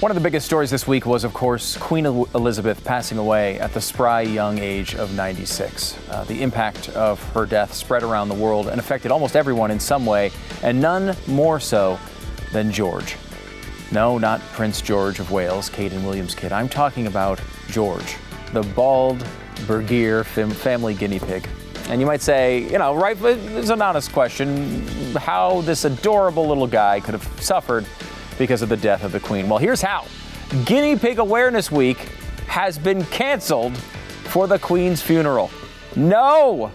One of the biggest stories this week was, of course, Queen Elizabeth passing away at the spry young age of 96. Uh, the impact of her death spread around the world and affected almost everyone in some way, and none more so than George. No, not Prince George of Wales, Kate and William's kid. I'm talking about George, the bald Burguiere family guinea pig. And you might say, you know, right, it's an honest question how this adorable little guy could have suffered because of the death of the Queen. Well, here's how Guinea Pig Awareness Week has been canceled for the Queen's funeral. No!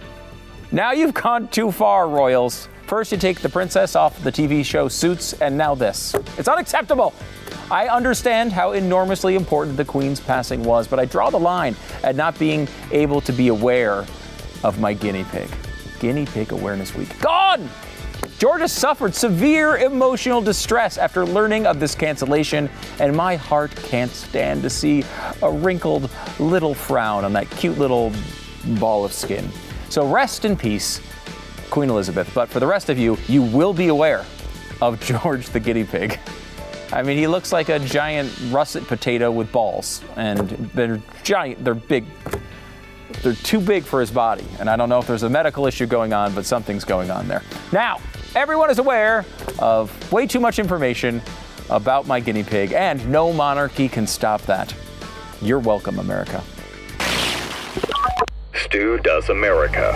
Now you've gone too far, Royals. First, you take the princess off the TV show Suits, and now this. It's unacceptable. I understand how enormously important the Queen's passing was, but I draw the line at not being able to be aware of my guinea pig. Guinea Pig Awareness Week. Gone! Georgia suffered severe emotional distress after learning of this cancellation, and my heart can't stand to see a wrinkled little frown on that cute little ball of skin. So rest in peace, Queen Elizabeth. But for the rest of you, you will be aware of George the guinea pig. I mean, he looks like a giant russet potato with balls, and they're giant, they're big. They're too big for his body, and I don't know if there's a medical issue going on, but something's going on there. Now, Everyone is aware of way too much information about my guinea pig, and no monarchy can stop that. You're welcome, America. Stu does America.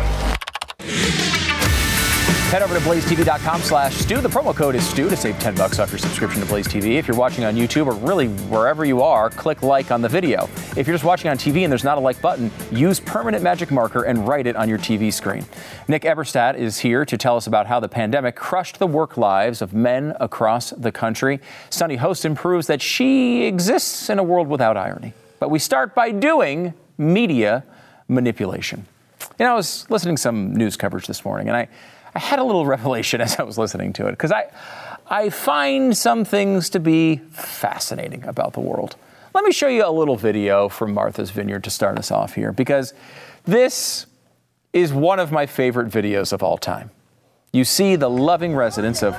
Head over to blazetv.com slash Stu. The promo code is Stu to save 10 bucks off your subscription to Blaze TV. If you're watching on YouTube or really wherever you are, click like on the video. If you're just watching on TV and there's not a like button, use permanent magic marker and write it on your TV screen. Nick Eberstadt is here to tell us about how the pandemic crushed the work lives of men across the country. Sunny Hostin proves that she exists in a world without irony. But we start by doing media manipulation. You know, I was listening to some news coverage this morning and I I had a little revelation as I was listening to it because I, I find some things to be fascinating about the world. Let me show you a little video from Martha's Vineyard to start us off here because this is one of my favorite videos of all time. You see the loving residents of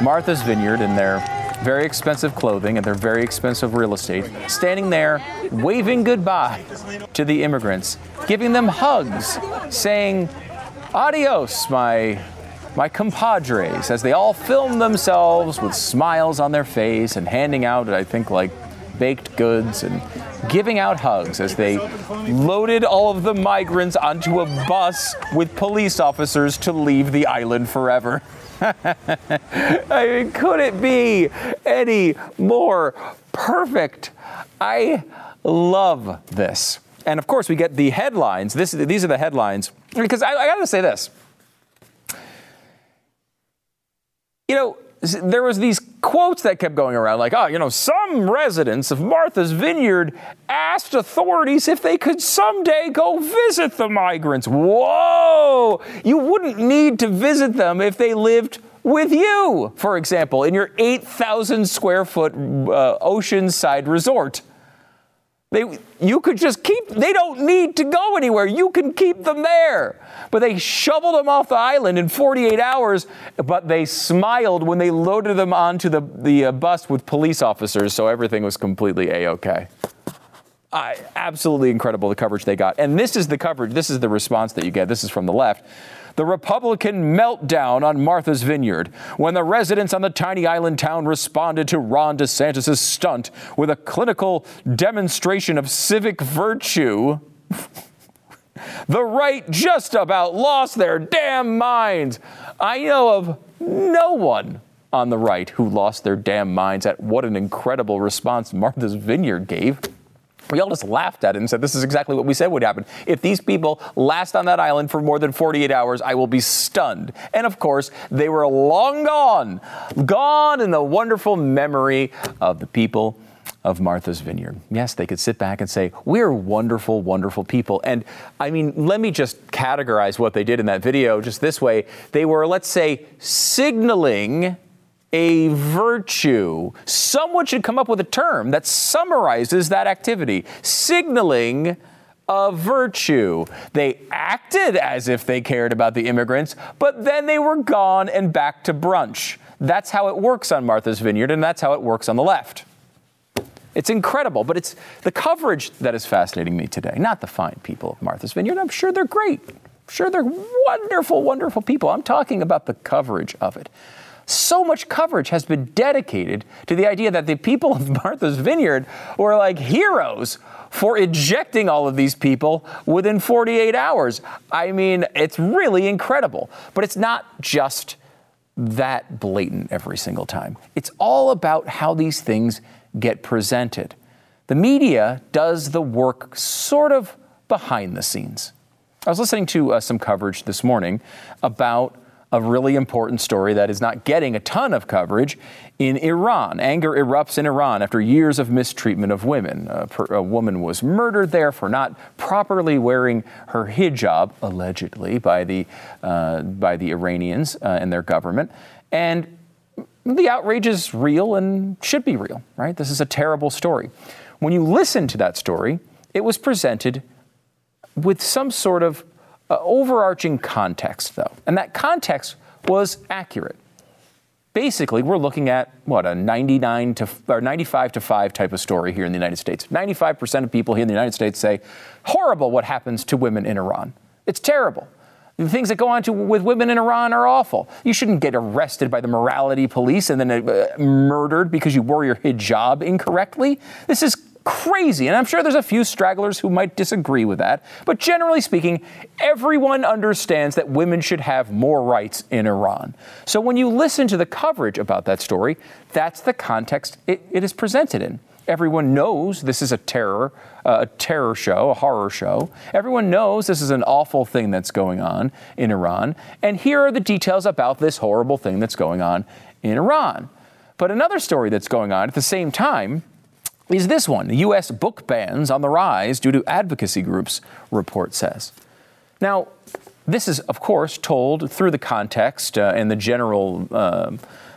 Martha's Vineyard in their very expensive clothing and their very expensive real estate, standing there waving goodbye to the immigrants, giving them hugs, saying, Adios, my my compadres as they all filmed themselves with smiles on their face and handing out, I think, like baked goods and giving out hugs as they loaded all of the migrants onto a bus with police officers to leave the island forever. I mean, could it be any more perfect? I love this. And of course, we get the headlines. This, these are the headlines. Because I, I got to say this you know, there was these quotes that kept going around like, oh, you know, some residents of Martha's Vineyard asked authorities if they could someday go visit the migrants. Whoa! You wouldn't need to visit them if they lived with you, for example, in your 8,000 square foot uh, oceanside resort. They, you could just keep, they don't need to go anywhere. You can keep them there. But they shoveled them off the island in 48 hours, but they smiled when they loaded them onto the, the uh, bus with police officers, so everything was completely A OK. Uh, absolutely incredible the coverage they got. And this is the coverage, this is the response that you get. This is from the left the Republican meltdown on Martha's Vineyard when the residents on the tiny island town responded to Ron DeSantis' stunt with a clinical demonstration of civic virtue. the right just about lost their damn minds. I know of no one on the right who lost their damn minds at what an incredible response Martha's Vineyard gave. We all just laughed at it and said, This is exactly what we said would happen. If these people last on that island for more than 48 hours, I will be stunned. And of course, they were long gone, gone in the wonderful memory of the people of Martha's Vineyard. Yes, they could sit back and say, We're wonderful, wonderful people. And I mean, let me just categorize what they did in that video just this way. They were, let's say, signaling a virtue. Someone should come up with a term that summarizes that activity, signaling a virtue. They acted as if they cared about the immigrants, but then they were gone and back to brunch. That's how it works on Martha's Vineyard, and that's how it works on the left. It's incredible, but it's the coverage that is fascinating me today, not the fine people of Martha's Vineyard. I'm sure they're great. I'm sure they're wonderful, wonderful people. I'm talking about the coverage of it so much coverage has been dedicated to the idea that the people of Martha's Vineyard were like heroes for ejecting all of these people within 48 hours. I mean, it's really incredible. But it's not just that blatant every single time, it's all about how these things get presented. The media does the work sort of behind the scenes. I was listening to uh, some coverage this morning about a really important story that is not getting a ton of coverage in Iran. Anger erupts in Iran after years of mistreatment of women. A, per, a, woman was murdered there for not properly wearing her hijab, allegedly by the uh, by the Iranians uh, and their government, and the outrage is real and should be real. Right? This is a terrible story. When you listen to that story, it was presented with some sort of uh, overarching context, though, and that context was accurate. Basically, we're looking at what a 99 to or 95 to 5 type of story here in the United States. 95% of people here in the United States say, "Horrible what happens to women in Iran. It's terrible." The things that go on to, with women in Iran are awful. You shouldn't get arrested by the morality police and then uh, murdered because you wore your hijab incorrectly. This is crazy. And I'm sure there's a few stragglers who might disagree with that. But generally speaking, everyone understands that women should have more rights in Iran. So when you listen to the coverage about that story, that's the context it, it is presented in. Everyone knows this is a terror, uh, a terror show, a horror show. Everyone knows this is an awful thing that's going on in Iran. And here are the details about this horrible thing that's going on in Iran. But another story that's going on at the same time is this one. The U.S. book bans on the rise due to advocacy groups, report says. Now, this is, of course, told through the context uh, and the general. Uh,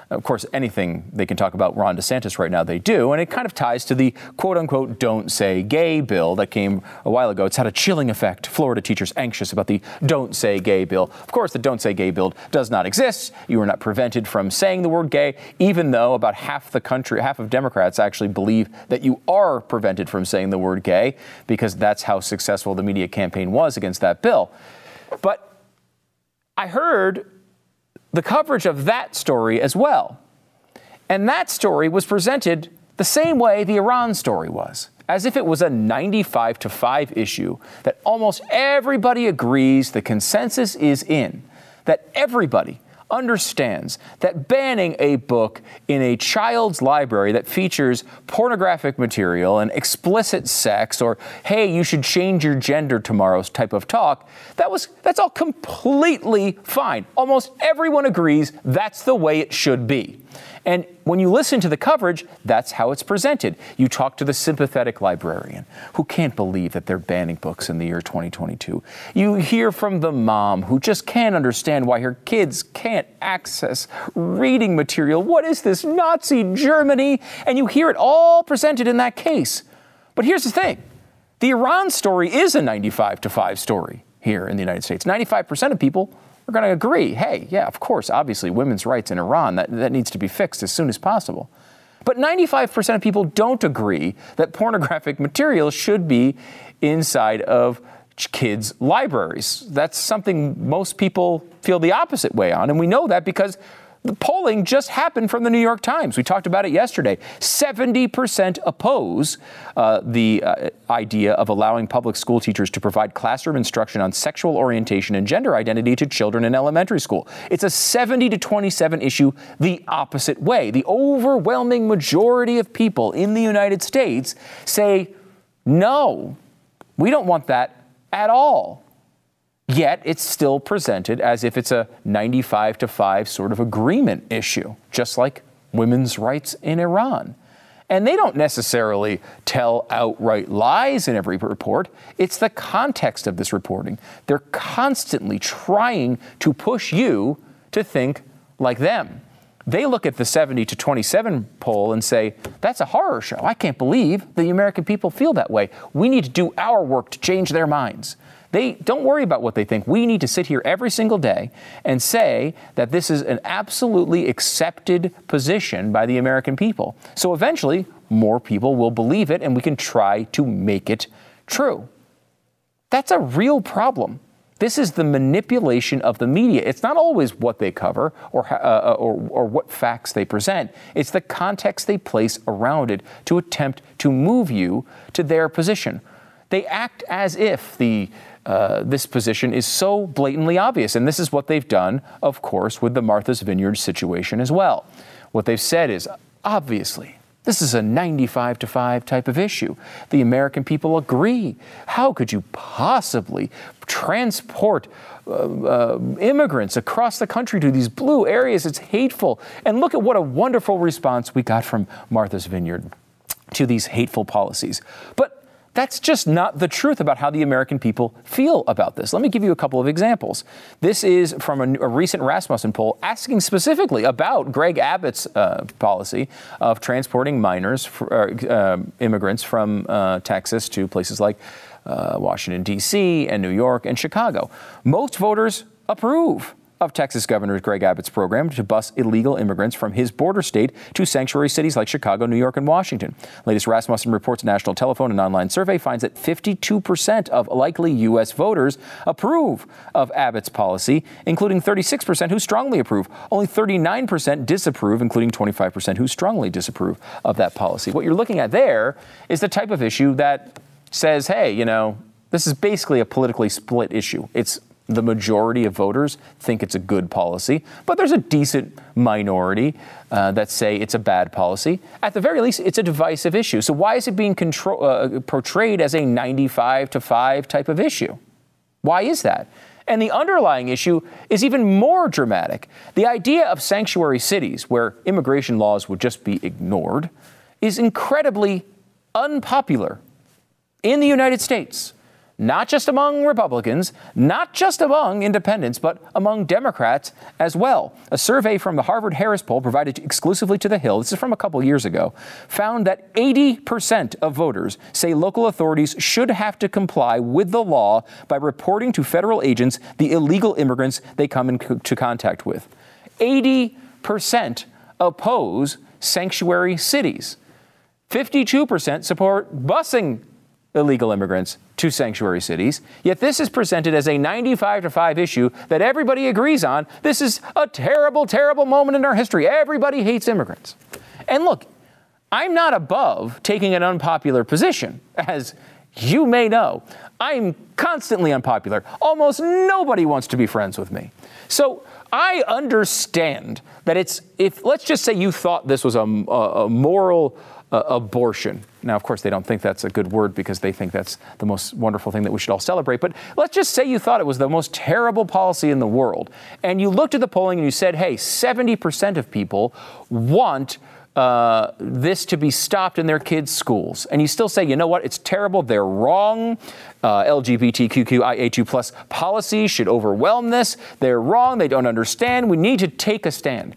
of course, anything they can talk about Ron DeSantis right now, they do. And it kind of ties to the quote unquote don't say gay bill that came a while ago. It's had a chilling effect. Florida teachers anxious about the don't say gay bill. Of course, the don't say gay bill does not exist. You are not prevented from saying the word gay, even though about half the country, half of Democrats actually believe that you are prevented from saying the word gay because that's how successful the media campaign was against that bill. But I heard the coverage of that story as well. And that story was presented the same way the Iran story was, as if it was a 95 to 5 issue that almost everybody agrees the consensus is in, that everybody understands that banning a book in a child's library that features pornographic material and explicit sex or hey you should change your gender tomorrow's type of talk that was that's all completely fine. Almost everyone agrees that's the way it should be and when you listen to the coverage, that's how it's presented. You talk to the sympathetic librarian who can't believe that they're banning books in the year 2022. You hear from the mom who just can't understand why her kids can't access reading material. What is this Nazi Germany? And you hear it all presented in that case. But here's the thing the Iran story is a 95 to 5 story here in the United States. 95% of people we're going to agree hey, yeah, of course, obviously, women's rights in Iran, that, that needs to be fixed as soon as possible. But 95% of people don't agree that pornographic material should be inside of kids' libraries. That's something most people feel the opposite way on. And we know that because the polling just happened from the New York Times. We talked about it yesterday. 70% oppose uh, the uh, idea of allowing public school teachers to provide classroom instruction on sexual orientation and gender identity to children in elementary school. It's a 70 to 27 issue the opposite way. The overwhelming majority of people in the United States say No, we don't want that at all. Yet it's still presented as if it's a 95 to 5 sort of agreement issue, just like women's rights in Iran. And they don't necessarily tell outright lies in every report. It's the context of this reporting. They're constantly trying to push you to think like them. They look at the 70 to 27 poll and say, that's a horror show. I can't believe the American people feel that way. We need to do our work to change their minds. They don't worry about what they think. We need to sit here every single day and say that this is an absolutely accepted position by the American people. So eventually, more people will believe it and we can try to make it true. That's a real problem. This is the manipulation of the media. It's not always what they cover or, uh, uh, or, or what facts they present, it's the context they place around it to attempt to move you to their position. They act as if the uh, this position is so blatantly obvious. And this is what they've done, of course, with the Martha's Vineyard situation as well. What they've said is obviously, this is a 95 to 5 type of issue. The American people agree. How could you possibly transport uh, uh, immigrants across the country to these blue areas? It's hateful. And look at what a wonderful response we got from Martha's Vineyard to these hateful policies. But that's just not the truth about how the American people feel about this. Let me give you a couple of examples. This is from a, a recent Rasmussen poll asking specifically about Greg Abbott's uh, policy of transporting minors, for, uh, immigrants from uh, Texas to places like uh, Washington, D.C., and New York and Chicago. Most voters approve of Texas Governor Greg Abbott's program to bus illegal immigrants from his border state to sanctuary cities like Chicago, New York, and Washington. Latest Rasmussen Reports national telephone and online survey finds that 52% of likely U.S. voters approve of Abbott's policy, including 36% who strongly approve. Only 39% disapprove, including 25% who strongly disapprove of that policy. What you're looking at there is the type of issue that says, hey, you know, this is basically a politically split issue. It's the majority of voters think it's a good policy, but there's a decent minority uh, that say it's a bad policy. At the very least, it's a divisive issue. So why is it being uh, portrayed as a 95 to 5 type of issue? Why is that? And the underlying issue is even more dramatic. The idea of sanctuary cities, where immigration laws would just be ignored, is incredibly unpopular in the United States not just among Republicans, not just among independents, but among Democrats as well. A survey from the Harvard Harris poll provided exclusively to The Hill, this is from a couple years ago, found that 80% of voters say local authorities should have to comply with the law by reporting to federal agents the illegal immigrants they come into contact with. 80% oppose sanctuary cities. 52% support busing illegal immigrants to sanctuary cities. Yet this is presented as a 95 to 5 issue that everybody agrees on. This is a terrible, terrible moment in our history. Everybody hates immigrants. And look, I'm not above taking an unpopular position, as you may know. I'm constantly unpopular. Almost nobody wants to be friends with me. So I understand that it's, if let's just say you thought this was a, a, moral uh, abortion. Now, of course, they don't think that's a good word because they think that's the most wonderful thing that we should all celebrate. But let's just say you thought it was the most terrible policy in the world, and you looked at the polling and you said, hey, 70% of people want. Uh, this to be stopped in their kids' schools. And you still say, you know what, it's terrible, they're wrong. Uh, LGBTQIA2 plus policies should overwhelm this. They're wrong, they don't understand. We need to take a stand.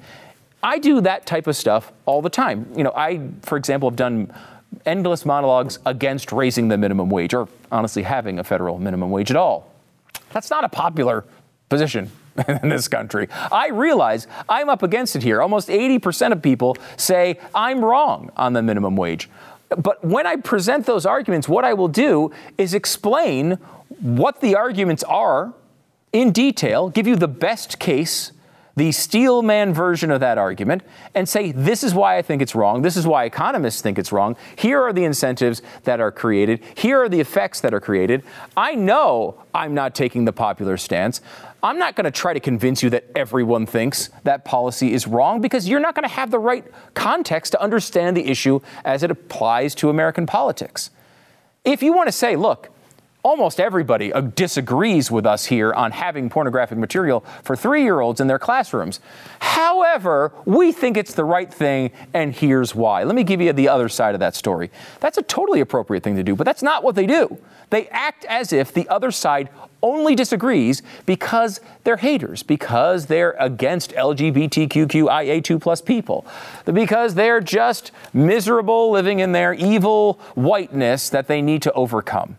I do that type of stuff all the time. You know, I, for example, have done endless monologues against raising the minimum wage or honestly having a federal minimum wage at all. That's not a popular position in this country. I realize I'm up against it here. Almost 80% of people say I'm wrong on the minimum wage. But when I present those arguments, what I will do is explain what the arguments are in detail, give you the best case the Steelman version of that argument and say, this is why I think it's wrong. This is why economists think it's wrong. Here are the incentives that are created. Here are the effects that are created. I know I'm not taking the popular stance. I'm not going to try to convince you that everyone thinks that policy is wrong because you're not going to have the right context to understand the issue as it applies to American politics. If you want to say, look, almost everybody uh, disagrees with us here on having pornographic material for three year olds in their classrooms. However, we think it's the right thing, and here's why. Let me give you the other side of that story. That's a totally appropriate thing to do, but that's not what they do. They act as if the other side only disagrees because they're haters, because they're against LGBTQIA2 plus people, because they're just miserable living in their evil whiteness that they need to overcome.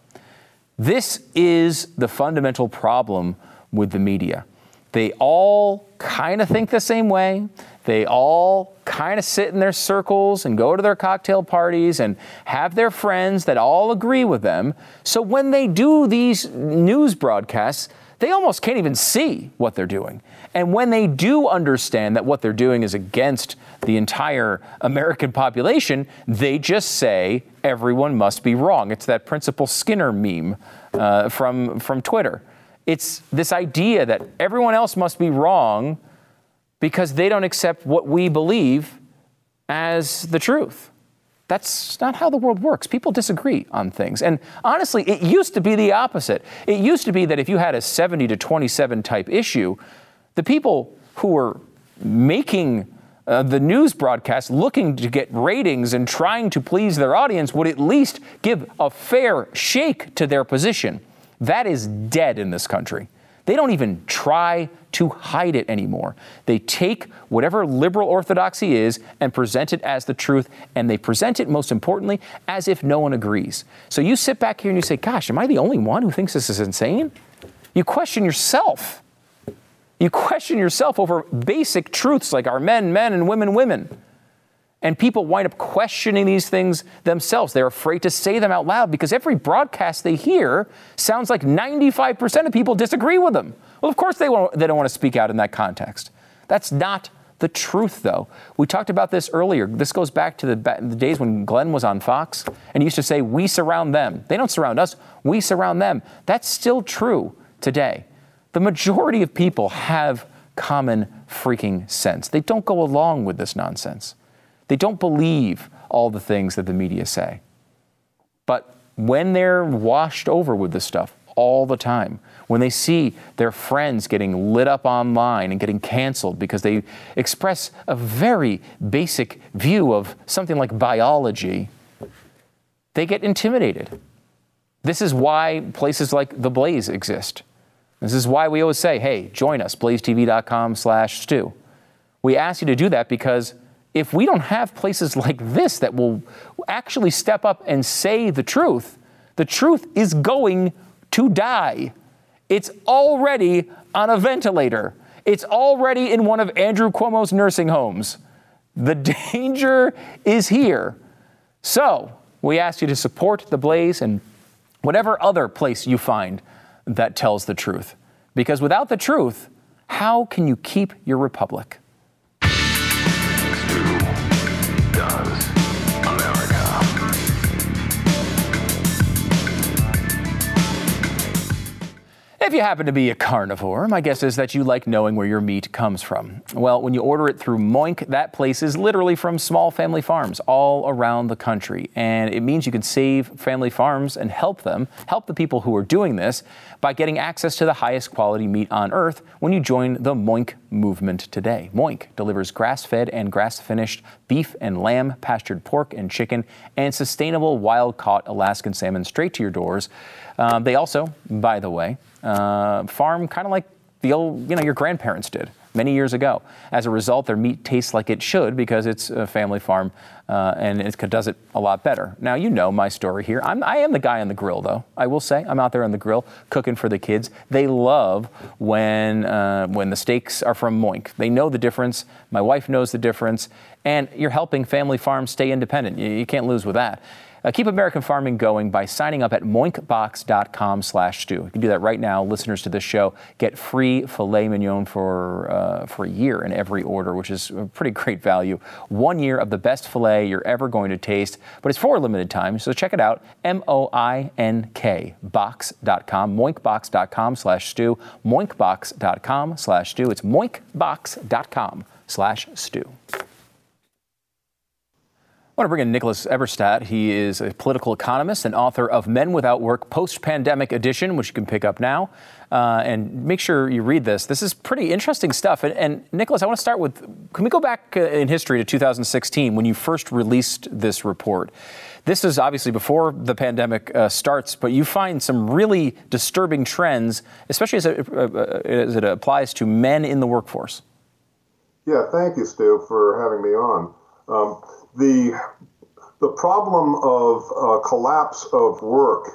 This is the fundamental problem with the media. They all kind of think the same way. They all kind of sit in their circles and go to their cocktail parties and have their friends that all agree with them. So when they do these news broadcasts, they almost can't even see what they're doing. And when they do understand that what they're doing is against the entire American population, they just say everyone must be wrong. It's that Principal Skinner meme uh, from, from Twitter. It's this idea that everyone else must be wrong because they don't accept what we believe as the truth. That's not how the world works. People disagree on things. And honestly, it used to be the opposite. It used to be that if you had a 70 to 27 type issue, the people who were making uh, the news broadcast looking to get ratings and trying to please their audience would at least give a fair shake to their position. That is dead in this country. They don't even try to hide it anymore. They take whatever liberal orthodoxy is and present it as the truth, and they present it, most importantly, as if no one agrees. So you sit back here and you say, Gosh, am I the only one who thinks this is insane? You question yourself. You question yourself over basic truths like are men men and women women? And people wind up questioning these things themselves. They're afraid to say them out loud because every broadcast they hear sounds like 95% of people disagree with them. Well, of course they, won't, they don't want to speak out in that context. That's not the truth, though. We talked about this earlier. This goes back to the, the, days when Glenn was on Fox and used to say, We surround them. They don't surround us, we surround them. That's still true today. The majority of people have common freaking sense. They don't go along with this nonsense. They don't believe all the things that the media say. But when they're washed over with this stuff all the time, when they see their friends getting lit up online and getting canceled because they express a very basic view of something like biology, they get intimidated. This is why places like The Blaze exist. This is why we always say, hey, join us, blazetv.com slash Stu. We ask you to do that because if we don't have places like this that will actually step up and say the truth, the truth is going to die. It's already on a ventilator. It's already in one of Andrew Cuomo's nursing homes. The danger is here. So, we ask you to support the Blaze and whatever other place you find that tells the truth. Because without the truth, how can you keep your republic? If you happen to be a carnivore, my guess is that you like knowing where your meat comes from. Well, when you order it through Moink, that place is literally from small family farms all around the country. And it means you can save family farms and help them, help the people who are doing this by getting access to the highest quality meat on earth when you join the Moink movement today. Moink delivers grass fed and grass finished beef and lamb, pastured pork and chicken, and sustainable wild caught Alaskan salmon straight to your doors. Um, they also, by the way, uh, farm kind of like the old, you know, your grandparents did many years ago. As a result, their meat tastes like it should because it's a family farm uh, and it does it a lot better. Now, you know my story here. I'm, I am the guy on the grill, though. I will say, I'm out there on the grill cooking for the kids. They love when, uh, when the steaks are from Moink. They know the difference. My wife knows the difference. And you're helping family farms stay independent. You, you can't lose with that. Uh, keep American farming going by signing up at moinkbox.com slash Stu. You can do that right now. Listeners to this show get free filet mignon for, uh, for a year in every order, which is a pretty great value. One year of the best filet you're ever going to taste, but it's for a limited time, so check it out. M-O-I-N-K box.com, moinkbox.com slash Stu, moinkbox.com slash Stu. It's moinkbox.com slash Stu. Want to bring in Nicholas Eberstadt. He is a political economist and author of Men Without Work Post Pandemic Edition, which you can pick up now. Uh, and make sure you read this. This is pretty interesting stuff. And, and, Nicholas, I want to start with can we go back uh, in history to 2016 when you first released this report? This is obviously before the pandemic uh, starts, but you find some really disturbing trends, especially as it, uh, uh, as it applies to men in the workforce. Yeah, thank you, Stu, for having me on. Um, the the problem of uh, collapse of work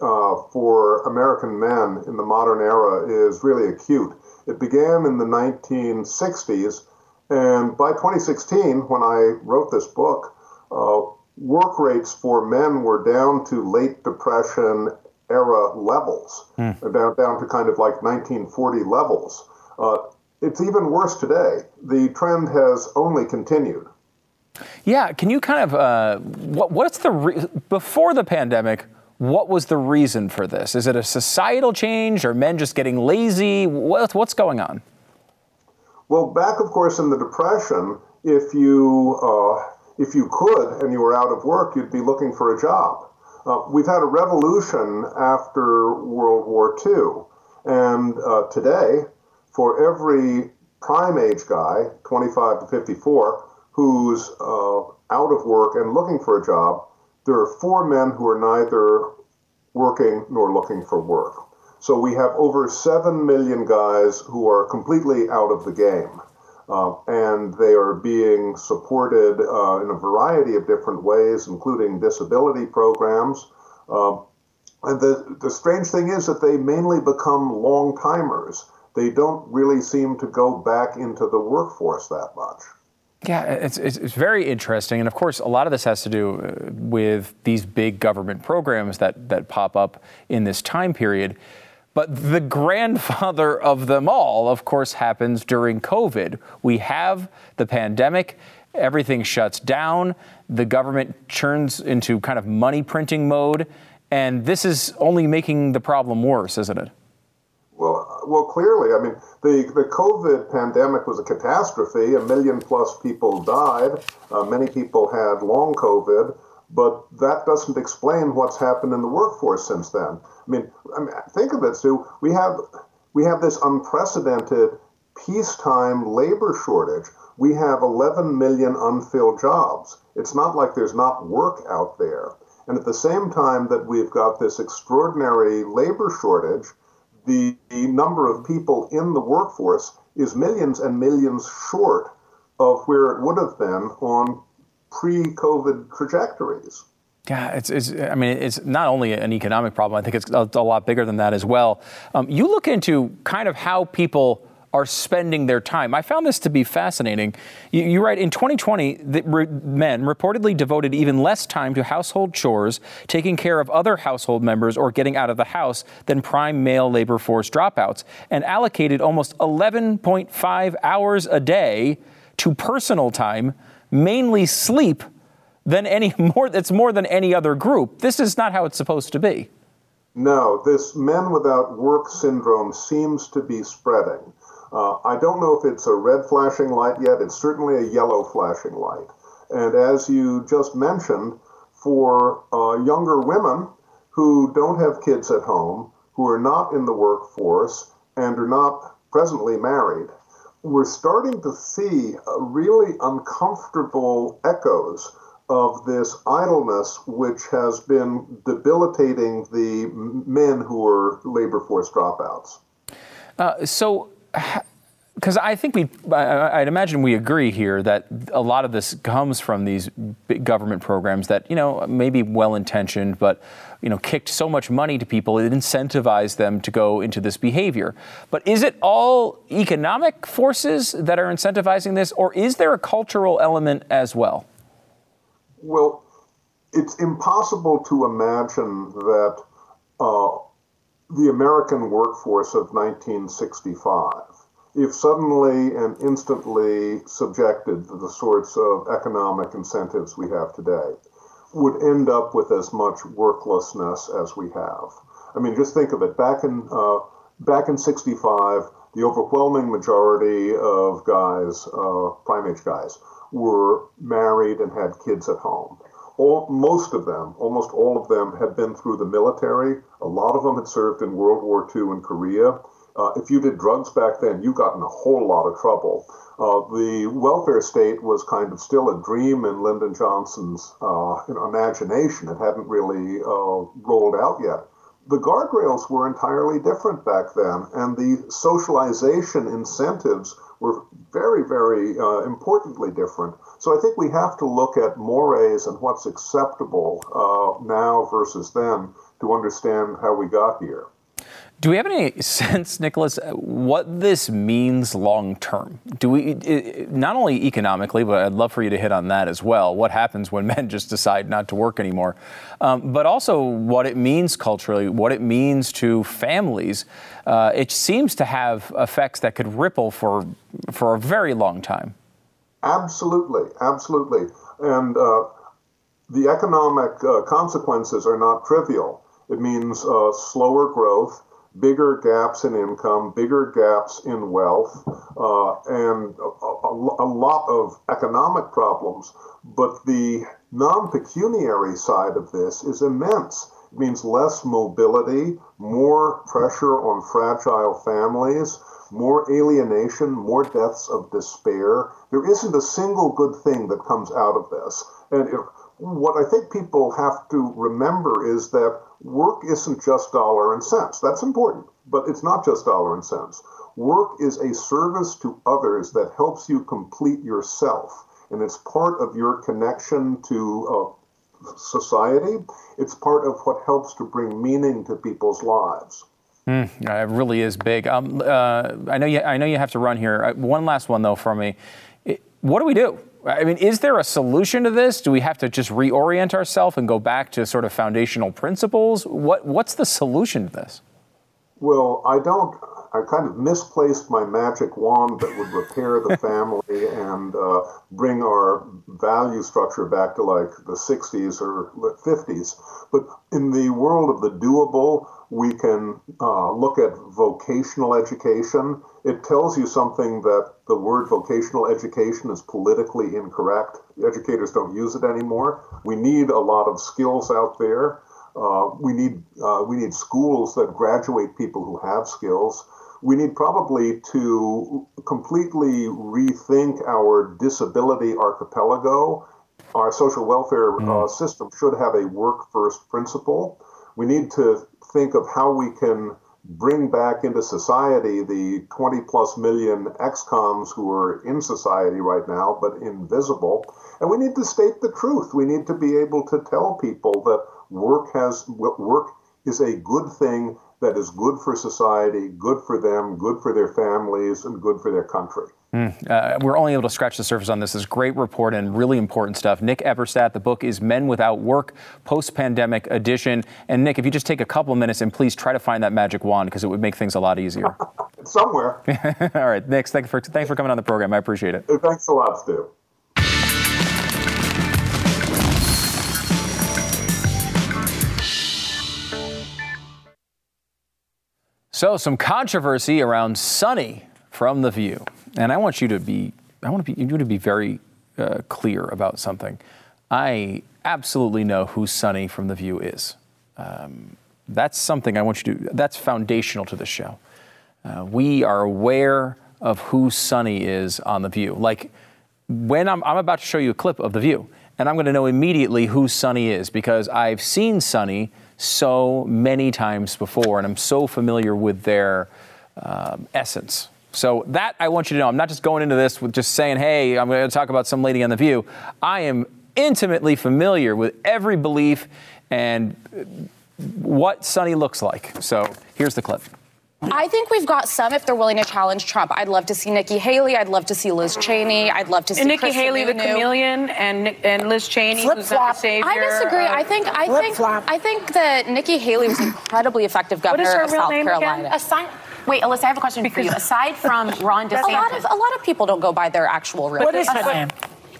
uh, for American men in the modern era is really acute. It began in the 1960s, and by 2016, when I wrote this book, uh, work rates for men were down to late Depression era levels, mm. down, down to kind of like 1940 levels. Uh, it's even worse today. The trend has only continued. Yeah, can you kind of uh, what, what's the re- before the pandemic? What was the reason for this? Is it a societal change, or men just getting lazy? What, what's going on? Well, back, of course, in the depression, if you uh, if you could and you were out of work, you'd be looking for a job. Uh, we've had a revolution after World War II, and uh, today, for every prime age guy, 25 to 54, who's uh, out of work and looking for a job, there are four men who are neither working nor looking for work. So we have over 7 million guys who are completely out of the game. Uh, and they are being supported uh, in a variety of different ways, including disability programs. Uh, and the, the strange thing is that they mainly become long timers. They don't really seem to go back into the workforce that much. Yeah, it's, it's, very interesting. And of course, a lot of this has to do uh, with these big government programs that, that pop up in this time period. But the grandfather of them all, of course, happens during COVID. We have the pandemic, everything shuts down, the government turns into kind of money printing mode. And this is only making the problem worse, isn't it? Well, clearly, I mean, the, the COVID pandemic was a catastrophe. A million plus people died. Uh, many people had long COVID, but that doesn't explain what's happened in the workforce since then. I mean, I mean think of it, Stu. We have we have this unprecedented peacetime labor shortage. We have 11 million unfilled jobs. It's not like there's not work out there. And at the same time that we've got this extraordinary labor shortage, the, number of people in the workforce is millions and millions short of where it would have been on pre-COVID trajectories. Yeah, it's, it's, I mean, it's not only an economic problem, I think it's a, a lot bigger than that as well. Um, you look into kind of how people are spending their time. I found this to be fascinating. You, you write in 2020 that re- men reportedly devoted even less time to household chores, taking care of other household members, or getting out of the house than prime male labor force dropouts, and allocated almost 11.5 hours a day to personal time, mainly sleep, than any more. It's more than any other group. This is not how it's supposed to be. No, this men without work syndrome seems to be spreading. Uh, I don't know if it's a red flashing light yet. It's certainly a yellow flashing light. And as you just mentioned, for uh, younger women who don't have kids at home, who are not in the workforce, and are not presently married, we're starting to see really uncomfortable echoes of this idleness, which has been debilitating the men who are labor force dropouts. Uh, so, because I think we, I'd imagine we agree here that a lot of this comes from these government programs that you know maybe well intentioned, but you know kicked so much money to people it incentivized them to go into this behavior. But is it all economic forces that are incentivizing this, or is there a cultural element as well? Well, it's impossible to imagine that. Uh, the American workforce of 1965, if suddenly and instantly subjected to the sorts of economic incentives we have today, would end up with as much worklessness as we have. I mean, just think of it. Back in uh, back in '65, the overwhelming majority of guys, uh, prime age guys, were married and had kids at home. All, most of them, almost all of them, had been through the military. A lot of them had served in World War II in Korea. Uh, if you did drugs back then, you got in a whole lot of trouble. Uh, the welfare state was kind of still a dream in Lyndon Johnson's uh, imagination. It hadn't really uh, rolled out yet. The guardrails were entirely different back then, and the socialization incentives were very, very uh, importantly different. So I think we have to look at mores and what's acceptable uh, now versus then to understand how we got here. Do we have any sense, Nicholas, what this means long term? Do we not only economically, but I'd love for you to hit on that as well. What happens when men just decide not to work anymore, um, but also what it means culturally, what it means to families. Uh, it seems to have effects that could ripple for for a very long time. Absolutely, absolutely, and uh, the economic uh, consequences are not trivial. It means uh, slower growth bigger gaps in income, bigger gaps in wealth, uh, and a, a, a, lot of economic problems. But the non pecuniary side of this is immense. It means less mobility, more pressure on fragile families, more alienation, more deaths of despair. There isn't a single good thing that comes out of this. And if, what I think people have to remember is that work isn't just dollar and cents. That's important, but it's not just dollar and cents. Work is a service to others that helps you complete yourself, and it's part of your connection to uh, society. It's part of what helps to bring meaning to people's lives. Mm, it really is big. Um, uh, I know you. I know you have to run here. Uh, one last one though for me. What do we do? I mean, is there a solution to this? Do we have to just reorient ourselves and go back to sort of foundational principles? What What's the solution to this? Well, I don't. I kind of misplaced my magic wand that would repair the family and uh, bring our value structure back to like the 60s or 50s. But in the world of the doable, we can uh, look at vocational education. It tells you something that the word vocational education is politically incorrect. Educators don't use it anymore. We need a lot of skills out there. Uh, we need uh, we need schools that graduate people who have skills. We need probably to completely rethink our disability archipelago. Our social welfare mm. uh, system should have a work first principle. We need to think of how we can bring back into society the 20 plus million ex-cons who are in society right now but invisible. And we need to state the truth. We need to be able to tell people that work has work is a good thing that is good for society good for them good for their families and good for their country Mm, uh, we're only able to scratch the surface on this. This is great report and really important stuff. Nick Eberstadt, the book is Men Without Work, Post Pandemic Edition. And Nick, if you just take a couple minutes and please try to find that magic wand because it would make things a lot easier. Somewhere. All right, Nick, thanks for, thanks for coming on the program. I appreciate it. Thanks a lot, Stu. So, some controversy around Sunny from The View. And I want you to be, I want to be, you to be very uh, clear about something. I absolutely know who Sunny from The View is. Um, that's something I want you to, that's foundational to the show. Uh, we are aware of who Sunny is on The View. Like when I'm, I'm about to show you a clip of The View, and I'm going to know immediately who Sunny is because I've seen Sunny so many times before, and I'm so familiar with their um, essence. So that I want you to know. I'm not just going into this with just saying, hey, I'm going to talk about some lady on The View. I am intimately familiar with every belief and what Sunny looks like. So here's the clip. I think we've got some if they're willing to challenge Trump. I'd love to see Nikki Haley. I'd love to see Liz Cheney. I'd love to see and Nikki Chris Haley, Sununu. the chameleon, and and Liz Cheney, Flip who's flop. the savior. I disagree. I think I think flop. I think that Nikki Haley was incredibly effective governor is her of real South name again? Carolina. Aside, wait, Alyssa, I have a question for you. Aside from Ron A lot DeSantis, of a lot of people don't go by their actual real. What is her name?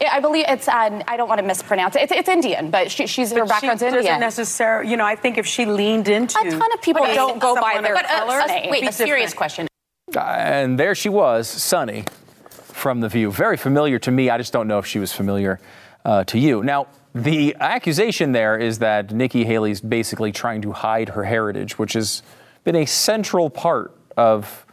Yeah, I believe it's. Uh, I don't want to mispronounce it. It's, it's Indian, but she, she's her But background's she doesn't Indian. necessarily, you know, I think if she leaned into A ton of people being don't go by someone their of but uh, color, uh, it'd wait, a serious different. question. And there she was, Sunny, from The View. Very familiar to me. I just don't know if she was familiar uh, to you. Now, the accusation there is that Nikki Haley's basically trying to hide her heritage, which has been a central part of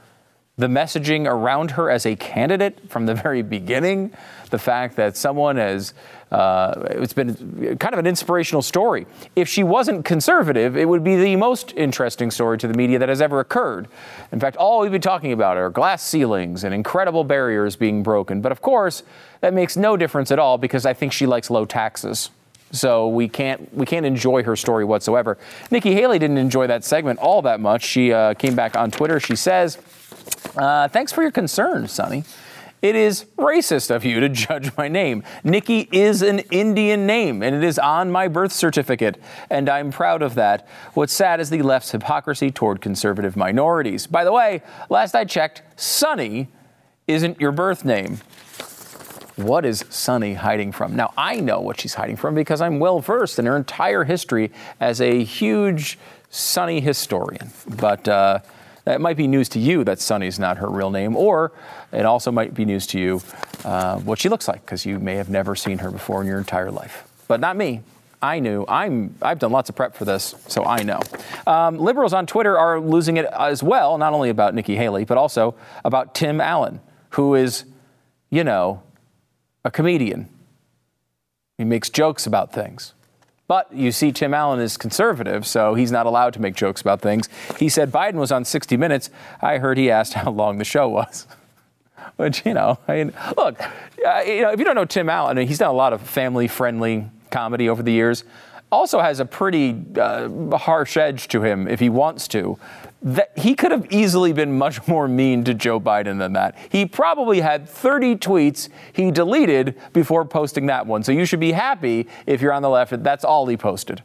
the messaging around her as a candidate from the very beginning. The fact that someone has, uh, it's been kind of an inspirational story. If she wasn't conservative, it would be the most interesting story to the media that has ever occurred. In fact, all we've been talking about are glass ceilings and incredible barriers being broken. But of course, that makes no difference at all because I think she likes low taxes. So we can't we can't enjoy her story whatsoever. Nikki Haley didn't enjoy that segment all that much. She uh, came back on Twitter. She says, uh, "Thanks for your concern, Sunny. It is racist of you to judge my name. Nikki is an Indian name, and it is on my birth certificate, and I'm proud of that. What's sad is the left's hypocrisy toward conservative minorities. By the way, last I checked, Sunny isn't your birth name." what is Sunny hiding from? Now, I know what she's hiding from because I'm well versed in her entire history as a huge Sunny historian. But uh, that might be news to you that Sunny's not her real name, or it also might be news to you uh, what she looks like because you may have never seen her before in your entire life. But not me. I knew. I'm, I've done lots of prep for this, so I know. Um, liberals on Twitter are losing it as well, not only about Nikki Haley, but also about Tim Allen, who is, you know, a comedian. He makes jokes about things. But you see, Tim Allen is conservative, so he's not allowed to make jokes about things. He said Biden was on 60 Minutes. I heard he asked how long the show was. Which, you know, I mean, look, uh, you know, if you don't know Tim Allen, I mean, he's done a lot of family friendly comedy over the years. Also has a pretty uh, harsh edge to him if he wants to that he could have easily been much more mean to Joe Biden than that. He probably had 30 tweets he deleted before posting that one. So you should be happy if you're on the left. That's all he posted.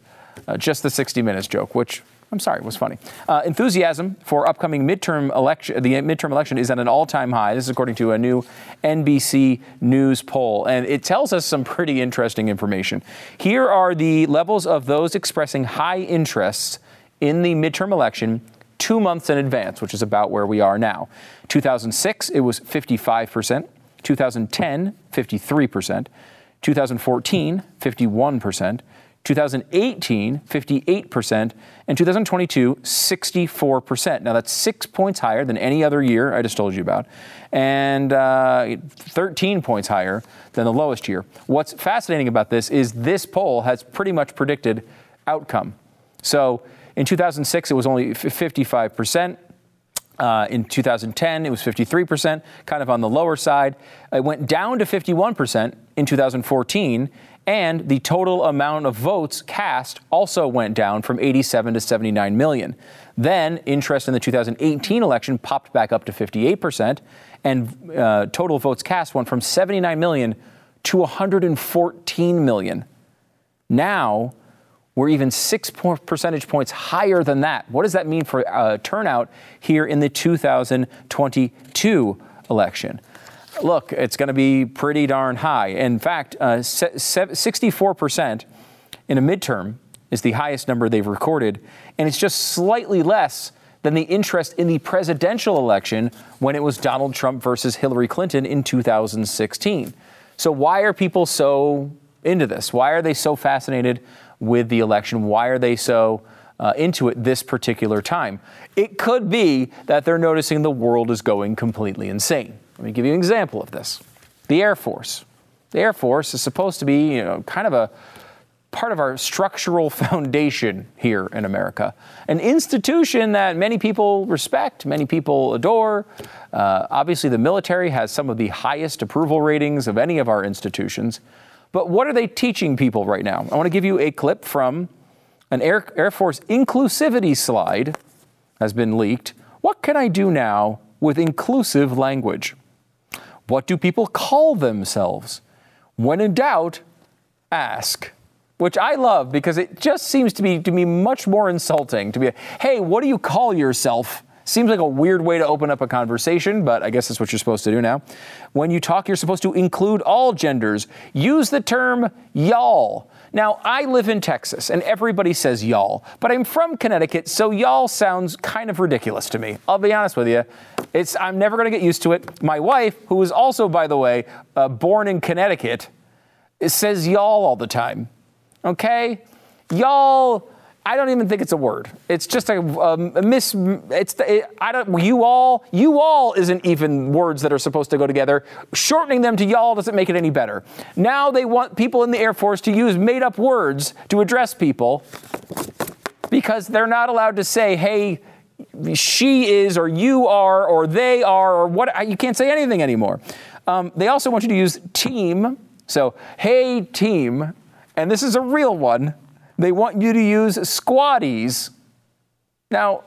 Uh, just the 60 minutes joke, which I'm sorry, it was funny. Uh, enthusiasm for upcoming midterm election, the midterm election is at an all-time high. This is according to a new NBC News poll, and it tells us some pretty interesting information. Here are the levels of those expressing high interests in the midterm election two months in advance, which is about where we are now. 2006, it was 55%. 2010, 53%. 2014, 51%. 2018, 58%, and 2022, 64%. Now that's six points higher than any other year I just told you about, and uh, 13 points higher than the lowest year. What's fascinating about this is this poll has pretty much predicted outcome. So in 2006, it was only 55%. Uh, in 2010, it was 53%, kind of on the lower side. It went down to 51% in 2014, and the total amount of votes cast also went down from 87 to 79 million. Then interest in the 2018 election popped back up to 58%, and uh, total votes cast went from 79 million to 114 million. Now, we're even six percentage points higher than that. What does that mean for uh, turnout here in the 2022 election? Look, it's going to be pretty darn high. In fact, uh, 64% in a midterm is the highest number they've recorded, and it's just slightly less than the interest in the presidential election when it was Donald Trump versus Hillary Clinton in 2016. So, why are people so into this? Why are they so fascinated with the election? Why are they so uh, into it this particular time? It could be that they're noticing the world is going completely insane. Let me give you an example of this. The Air Force. The Air Force is supposed to be, you know, kind of a part of our structural foundation here in America. An institution that many people respect, many people adore. Uh, obviously, the military has some of the highest approval ratings of any of our institutions. But what are they teaching people right now? I want to give you a clip from an Air, Air Force inclusivity slide has been leaked. What can I do now with inclusive language? What do people call themselves? When in doubt, ask. Which I love because it just seems to be to me much more insulting to be, hey, what do you call yourself? Seems like a weird way to open up a conversation, but I guess that's what you're supposed to do now. When you talk, you're supposed to include all genders. Use the term y'all. Now, I live in Texas and everybody says y'all, but I'm from Connecticut, so y'all sounds kind of ridiculous to me. I'll be honest with you. It's I'm never going to get used to it. My wife, who is also, by the way, uh, born in Connecticut, says y'all all the time. Okay, y'all. I don't even think it's a word. It's just a, um, a miss. It's the, it, I don't. You all. You all isn't even words that are supposed to go together. Shortening them to y'all doesn't make it any better. Now they want people in the Air Force to use made-up words to address people because they're not allowed to say, "Hey, she is," or "You are," or "They are," or what. You can't say anything anymore. Um, they also want you to use team. So, "Hey, team," and this is a real one they want you to use squatties. Now,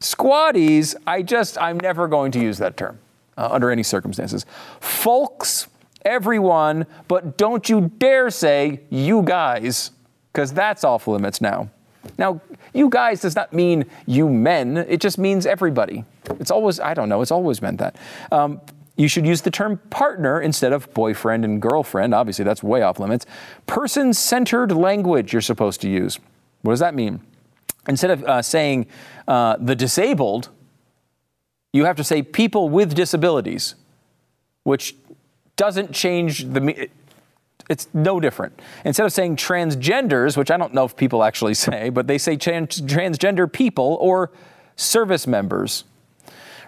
squatties, I just, I'm never going to use that term uh, under any circumstances. Folks, everyone, but don't you dare say you guys, because that's off limits now. Now, you guys does not mean you men, it just means everybody. It's always, I don't know, it's always meant that. Um, you should use the term partner instead of boyfriend and girlfriend. Obviously, that's way off limits. Person centered language you're supposed to use. What does that mean? Instead of uh, saying uh, the disabled, you have to say people with disabilities, which doesn't change the. It's no different. Instead of saying transgenders, which I don't know if people actually say, but they say trans- transgender people or service members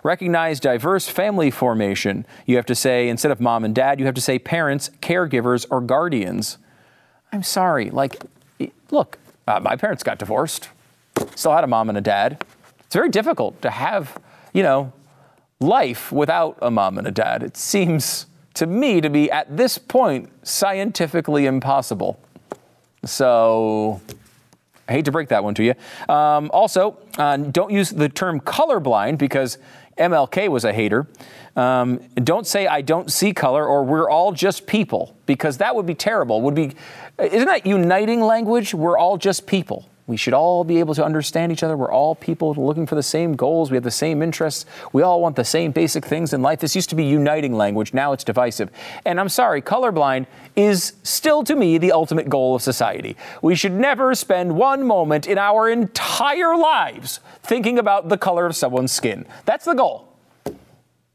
recognize diverse family formation. You have to say, instead of mom and dad, you have to say parents, caregivers, or guardians. I'm sorry. Like, look, uh, my parents got divorced, still had a mom and a dad. It's very difficult to have, you know, life without a mom and a dad. It seems to me to be, at this point, scientifically impossible. So, I hate to break that one to you. Um, also, uh, don't use the term colorblind because MLK was a hater. Um, don't say I don't see color or we're all just people because that would be terrible. Would be isn't that uniting language? We're all just people. We should all be able to understand each other. We're all people looking for the same goals. We have the same interests. We all want the same basic things in life. This used to be uniting language. Now it's divisive. And I'm sorry, colorblind is still to me the ultimate goal of society. We should never spend one moment in our entire lives thinking about the color of someone's skin. That's the goal.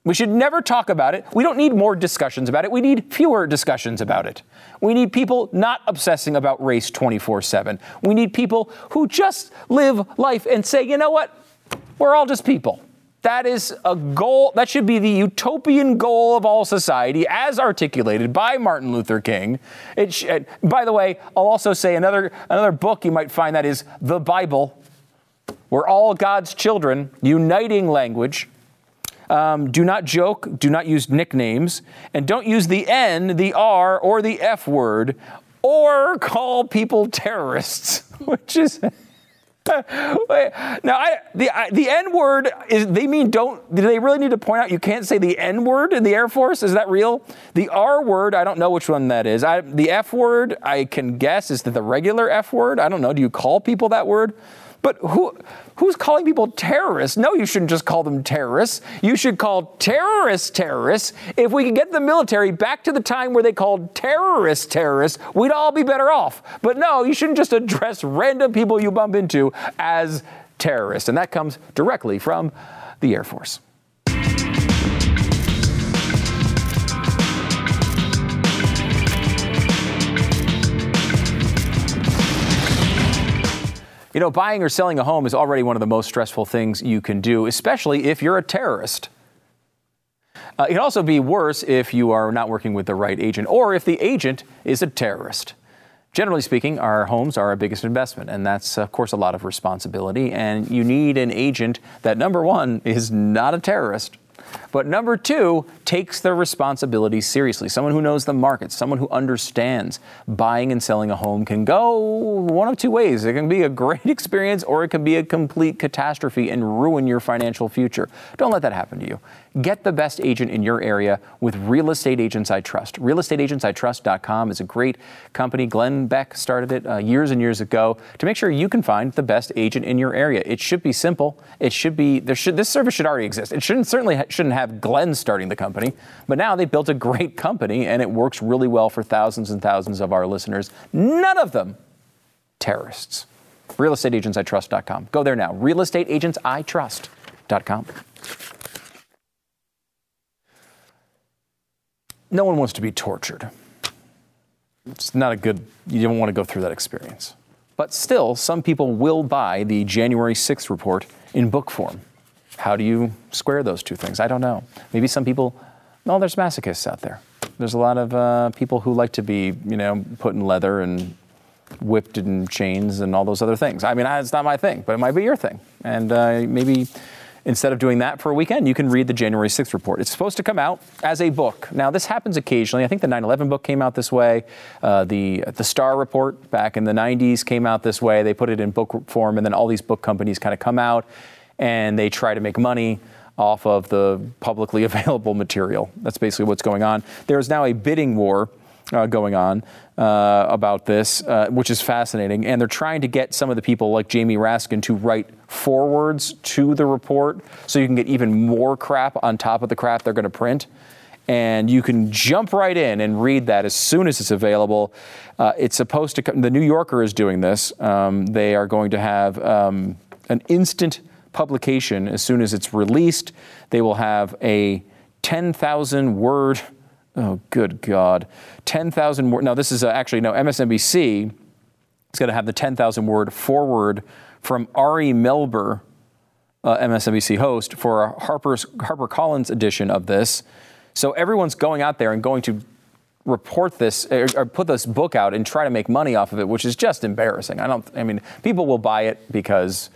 We should never talk about it. We don't need more discussions about it. We need fewer discussions about it. We need people not obsessing about race 24 7. We need people who just live life and say, you know what? We're all just people. That is a goal, that should be the utopian goal of all society as articulated by Martin Luther King. It sh- uh, by the way, I'll also say another, another book you might find that is the Bible. We're all God's children, uniting language. Um, do not joke, do not use nicknames, and don't use the N, the R, or the F word, or call people terrorists, which is. now, I, the I, the N word is they mean don't. Do they really need to point out you can't say the N word in the Air Force? Is that real? The R word, I don't know which one that is. I, the F word, I can guess is that the regular F word. I don't know. Do you call people that word? But who, who's calling people terrorists? No, you shouldn't just call them terrorists. You should call terrorists terrorists. If we could get the military back to the time where they called terrorists terrorists, we'd all be better off. But no, you shouldn't just address random people you bump into as terrorists. And that comes directly from the Air Force. You know, buying or selling a home is already one of the most stressful things you can do, especially if you're a terrorist. Uh, it can also be worse if you are not working with the right agent or if the agent is a terrorist. Generally speaking, our homes are our biggest investment, and that's, of course, a lot of responsibility. And you need an agent that, number one, is not a terrorist but number two, takes their responsibility seriously. Someone who knows the market, someone who understands buying and selling a home can go one of two ways. It can be a great experience or it can be a complete catastrophe and ruin your financial future. Don't let that happen to you. Get the best agent in your area with Real Estate Agents I Trust. RealestateAgentsITrust.com is a great company. Glenn Beck started it uh, years and years ago to make sure you can find the best agent in your area. It should be simple. It should be there. Should this service should already exist. It shouldn't certainly ha- shouldn't have Glenn starting the company, but now they built a great company and it works really well for thousands and thousands of our listeners. None of them terrorists. RealestateAgentsITrust.com. Go there now. RealestateAgentsITrust.com. no one wants to be tortured. It's not a good, you don't want to go through that experience. But still, some people will buy the January 6th report in book form. How do you square those two things? I don't know. Maybe some people, no, there's masochists out there. There's a lot of uh, people who like to be, you know, put in leather and whipped in chains and all those other things. I mean, it's not my thing, but it might be your thing. And uh, maybe instead of doing that for a weekend, you can read the January 6th report. It's supposed to come out as a book. Now, this happens occasionally. I think the 9 11 book came out this way. Uh, the, the Starr report back in the 90s came out this way. They put it in book form, and then all these book companies kind of come out and they try to make money off of the publicly available material. That's basically what's going on. There is now a bidding war uh, going on uh, about this, uh, which is fascinating. And they're trying to get some of the people like Jamie Raskin to write forwards to the report so you can get even more crap on top of the crap they're going to print. And you can jump right in and read that as soon as it's available. Uh, it's supposed to come, the New Yorker is doing this. Um, they are going to have um, an instant publication as soon as it's released. They will have a 10,000 word Oh, good God. 10,000 word. Now, this is uh, actually, no, MSNBC is going to have the 10,000 word forward from Ari Melber, uh, MSNBC host, for a Harper's, HarperCollins edition of this. So everyone's going out there and going to report this or, or put this book out and try to make money off of it, which is just embarrassing. I don't, I mean, people will buy it because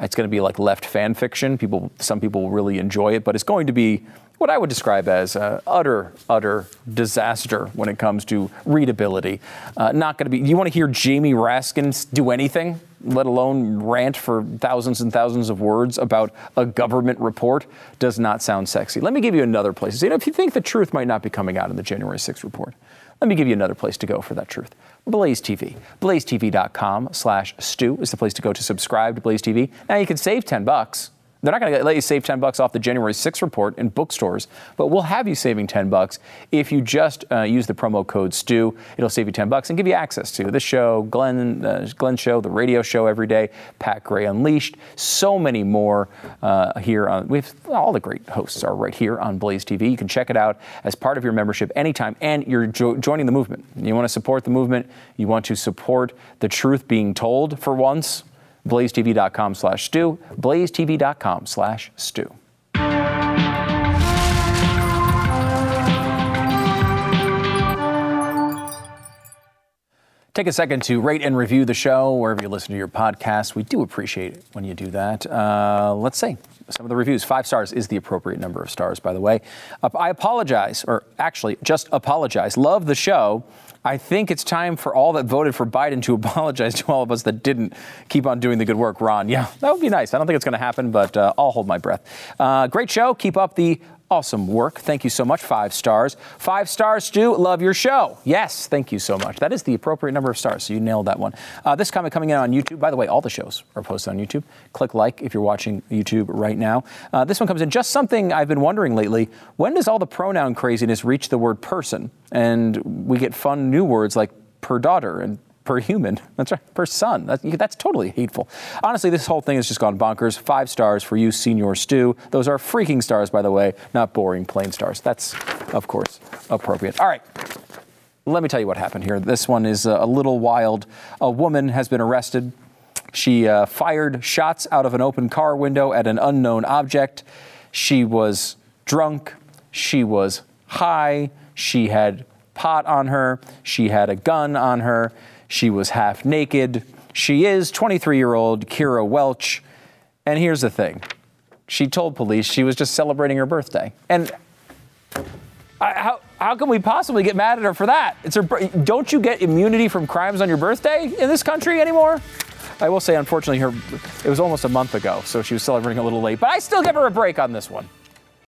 it's going to be like left fan fiction. People, some people will really enjoy it, but it's going to be what I would describe as uh, utter, utter disaster when it comes to readability. Uh, not going to be. You want to hear Jamie Raskin do anything, let alone rant for thousands and thousands of words about a government report? Does not sound sexy. Let me give you another place. You know, if you think the truth might not be coming out in the January 6th report, let me give you another place to go for that truth. Blaze TV. BlazeTV.com slash Stu is the place to go to subscribe to Blaze TV. Now you can save 10 bucks they're not going to let you save 10 bucks off the January 6th report in bookstores, but we'll have you saving 10 bucks if you just uh, use the promo code STU. It'll save you 10 bucks and give you access to the show, Glenn, uh, Glenn show, the radio show every day, Pat Gray Unleashed, so many more uh, here on. We have all the great hosts are right here on Blaze TV. You can check it out as part of your membership anytime, and you're jo- joining the movement. You want to support the movement. You want to support the truth being told for once blazetv.com slash Stu, blazetv.com slash Stu. Take a second to rate and review the show wherever you listen to your podcast. We do appreciate it when you do that. Uh, let's see some of the reviews. Five stars is the appropriate number of stars, by the way. Uh, I apologize, or actually, just apologize. Love the show. I think it's time for all that voted for Biden to apologize to all of us that didn't keep on doing the good work. Ron, yeah, that would be nice. I don't think it's going to happen, but uh, I'll hold my breath. Uh, great show. Keep up the Awesome work. Thank you so much. Five stars. Five stars, Stu. Love your show. Yes, thank you so much. That is the appropriate number of stars, so you nailed that one. Uh, this comment coming in on YouTube. By the way, all the shows are posted on YouTube. Click like if you're watching YouTube right now. Uh, this one comes in just something I've been wondering lately. When does all the pronoun craziness reach the word person? And we get fun new words like per daughter and per human. That's right, per son. That's, that's totally hateful. Honestly, this whole thing has just gone bonkers. Five stars for you, Senior Stu. Those are freaking stars, by the way, not boring plain stars. That's, of course, appropriate. All right. Let me tell you what happened here. This one is a little wild. A woman has been arrested. She uh, fired shots out of an open car window at an unknown object. She was drunk. She was high. She had pot on her. She had a gun on her. She was half naked. She is 23 year old Kira Welch. And here's the thing she told police she was just celebrating her birthday. And I, how, how can we possibly get mad at her for that? It's her, don't you get immunity from crimes on your birthday in this country anymore? I will say, unfortunately, her it was almost a month ago, so she was celebrating a little late. But I still give her a break on this one.